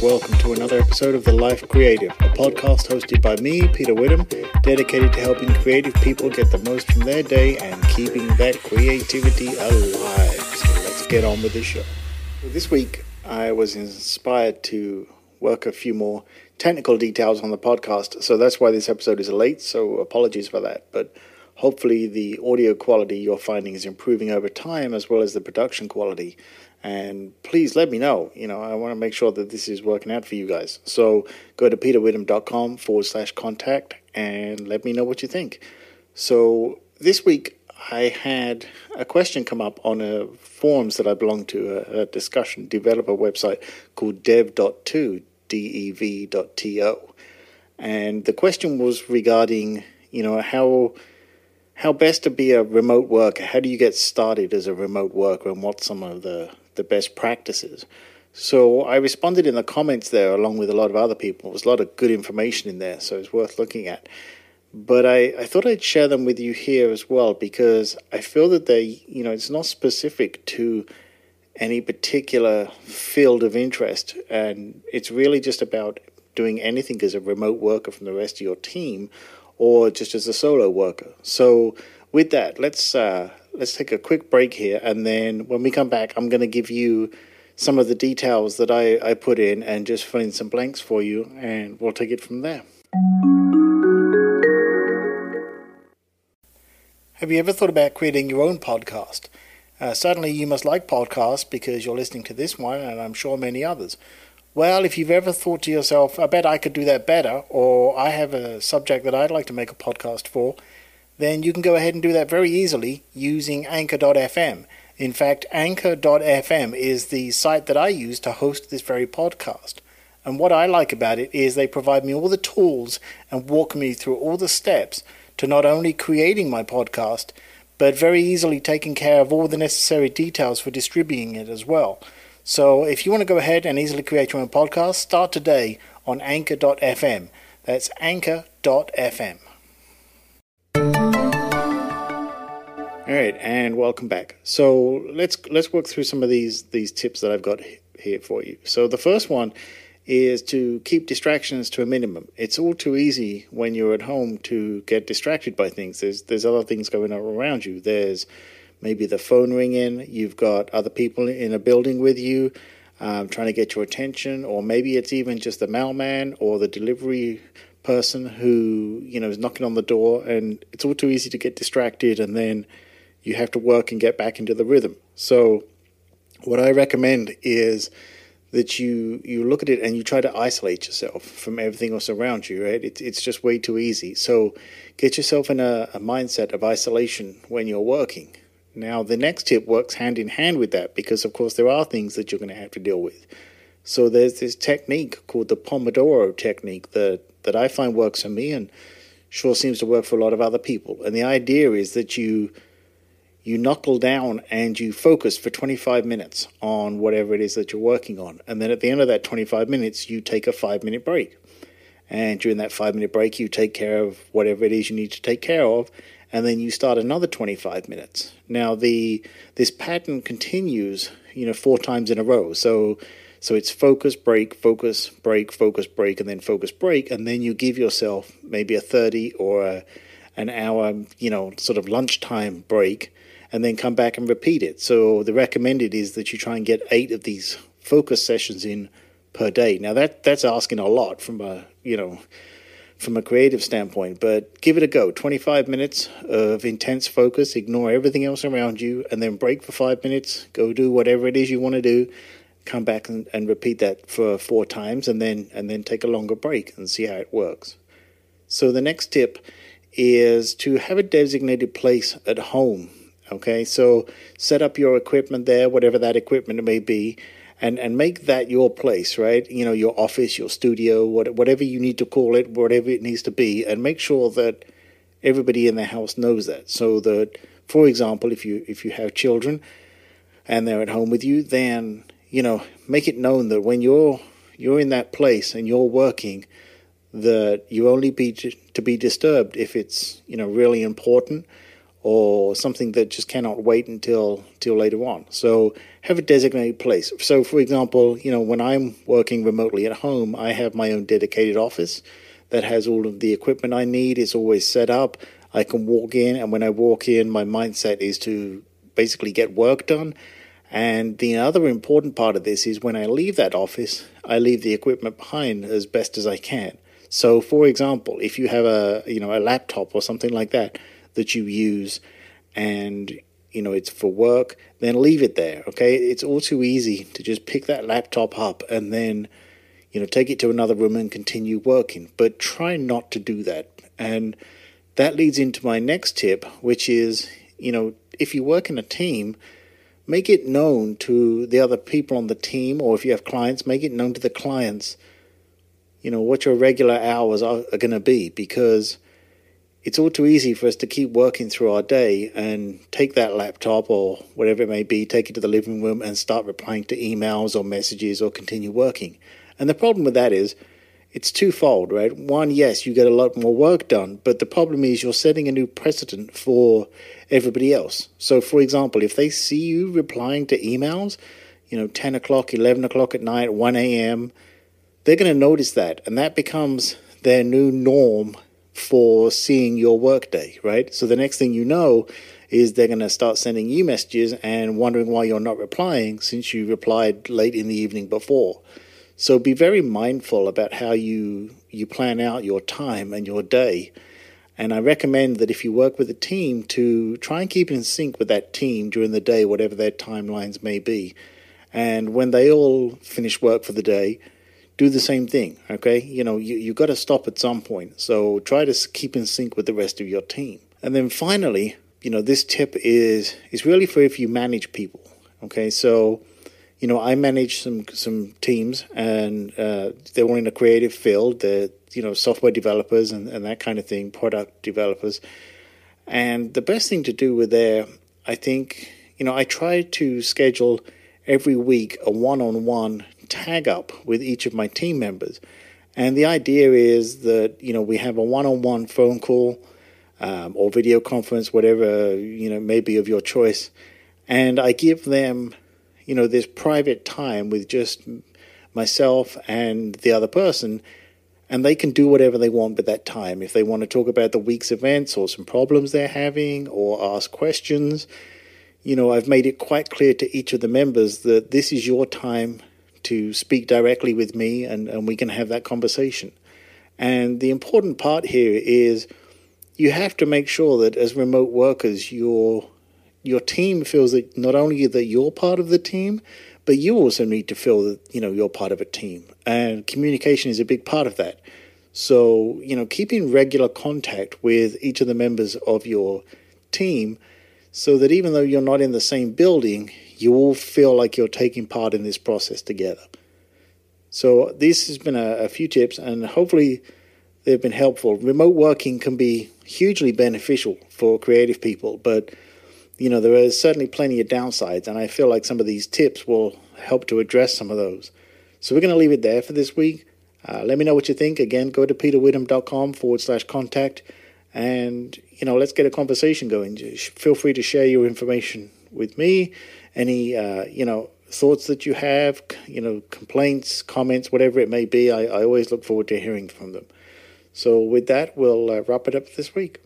Welcome to another episode of The Life Creative, a podcast hosted by me, Peter Witham, dedicated to helping creative people get the most from their day and keeping that creativity alive. So let's get on with the show. This week, I was inspired to work a few more technical details on the podcast, so that's why this episode is late, so apologies for that. But hopefully, the audio quality you're finding is improving over time as well as the production quality and please let me know. You know, I want to make sure that this is working out for you guys. So go to peterwitham.com forward slash contact and let me know what you think. So this week I had a question come up on a forums that I belong to, a, a discussion developer website called dev.to, D-E-V.to. And the question was regarding, you know, how how best to be a remote worker. How do you get started as a remote worker and what some of the the best practices. So I responded in the comments there along with a lot of other people. There's a lot of good information in there, so it's worth looking at. But I, I thought I'd share them with you here as well because I feel that they, you know, it's not specific to any particular field of interest, and it's really just about doing anything as a remote worker from the rest of your team or just as a solo worker. So with that, let's uh, let's take a quick break here, and then when we come back, I'm going to give you some of the details that I, I put in and just fill in some blanks for you, and we'll take it from there. Have you ever thought about creating your own podcast? Uh, certainly, you must like podcasts because you're listening to this one, and I'm sure many others. Well, if you've ever thought to yourself, I bet I could do that better, or I have a subject that I'd like to make a podcast for, then you can go ahead and do that very easily using Anchor.fm. In fact, Anchor.fm is the site that I use to host this very podcast. And what I like about it is they provide me all the tools and walk me through all the steps to not only creating my podcast, but very easily taking care of all the necessary details for distributing it as well. So if you want to go ahead and easily create your own podcast, start today on Anchor.fm. That's Anchor.fm. All right, and welcome back. So let's let's work through some of these these tips that I've got here for you. So the first one is to keep distractions to a minimum. It's all too easy when you're at home to get distracted by things. There's there's other things going on around you. There's maybe the phone ringing. You've got other people in a building with you um, trying to get your attention, or maybe it's even just the mailman or the delivery person who you know is knocking on the door, and it's all too easy to get distracted and then you have to work and get back into the rhythm. So, what I recommend is that you you look at it and you try to isolate yourself from everything else around you. Right? It's it's just way too easy. So, get yourself in a, a mindset of isolation when you're working. Now, the next tip works hand in hand with that because, of course, there are things that you're going to have to deal with. So there's this technique called the Pomodoro technique that, that I find works for me and sure seems to work for a lot of other people. And the idea is that you you knuckle down and you focus for 25 minutes on whatever it is that you're working on. And then at the end of that 25 minutes, you take a five minute break. And during that five minute break, you take care of whatever it is you need to take care of. And then you start another 25 minutes. Now, the this pattern continues, you know, four times in a row. So, so it's focus, break, focus, break, focus, break, and then focus, break. And then you give yourself maybe a 30 or a, an hour, you know, sort of lunchtime break and then come back and repeat it. So the recommended is that you try and get eight of these focus sessions in per day. Now that that's asking a lot from a you know from a creative standpoint, but give it a go. 25 minutes of intense focus, ignore everything else around you, and then break for five minutes, go do whatever it is you want to do, come back and, and repeat that for four times, and then and then take a longer break and see how it works. So the next tip is to have a designated place at home Okay, so set up your equipment there, whatever that equipment may be, and, and make that your place, right? You know, your office, your studio, whatever you need to call it, whatever it needs to be, and make sure that everybody in the house knows that. So that, for example, if you if you have children and they're at home with you, then you know make it known that when you're you're in that place and you're working, that you only be to be disturbed if it's you know really important or something that just cannot wait until till later on. So have a designated place. So for example, you know, when I'm working remotely at home, I have my own dedicated office that has all of the equipment I need. It's always set up. I can walk in and when I walk in, my mindset is to basically get work done. And the other important part of this is when I leave that office, I leave the equipment behind as best as I can. So for example, if you have a, you know, a laptop or something like that, that you use and you know it's for work then leave it there okay? It's all too easy to just pick that laptop up and then you know take it to another room and continue working. But try not to do that. And that leads into my next tip which is you know if you work in a team make it known to the other people on the team or if you have clients make it known to the clients you know what your regular hours are, are going to be. Because it's all too easy for us to keep working through our day and take that laptop or whatever it may be, take it to the living room and start replying to emails or messages or continue working. And the problem with that is it's twofold, right? One, yes, you get a lot more work done, but the problem is you're setting a new precedent for everybody else. So, for example, if they see you replying to emails, you know, 10 o'clock, 11 o'clock at night, 1 a.m., they're going to notice that. And that becomes their new norm for seeing your workday, right? So the next thing you know is they're going to start sending you messages and wondering why you're not replying since you replied late in the evening before. So be very mindful about how you you plan out your time and your day. And I recommend that if you work with a team to try and keep in sync with that team during the day, whatever their timelines may be. And when they all finish work for the day, do the same thing. Okay, you know you you got to stop at some point. So try to keep in sync with the rest of your team. And then finally, you know this tip is is really for if you manage people. Okay, so you know I manage some some teams and uh, they're all in a creative field. They're you know software developers and, and that kind of thing, product developers. And the best thing to do with their, I think, you know, I try to schedule every week a one-on-one tag up with each of my team members. And the idea is that, you know, we have a one on one phone call um, or video conference, whatever, you know, may be of your choice. And I give them, you know, this private time with just myself and the other person. And they can do whatever they want with that time. If they want to talk about the week's events or some problems they're having or ask questions, you know, I've made it quite clear to each of the members that this is your time to speak directly with me and, and we can have that conversation. And the important part here is you have to make sure that as remote workers, your your team feels that not only that you're part of the team, but you also need to feel that you know you're part of a team. And communication is a big part of that. So you know, keeping regular contact with each of the members of your team, so that even though you're not in the same building, you all feel like you're taking part in this process together. So, this has been a, a few tips, and hopefully, they've been helpful. Remote working can be hugely beneficial for creative people, but you know, there are certainly plenty of downsides, and I feel like some of these tips will help to address some of those. So, we're going to leave it there for this week. Uh, let me know what you think. Again, go to peterwitham.com forward slash contact and, you know, let's get a conversation going. Feel free to share your information with me any uh, you know thoughts that you have, you know, complaints, comments, whatever it may be. I, I always look forward to hearing from them. So with that, we'll uh, wrap it up this week.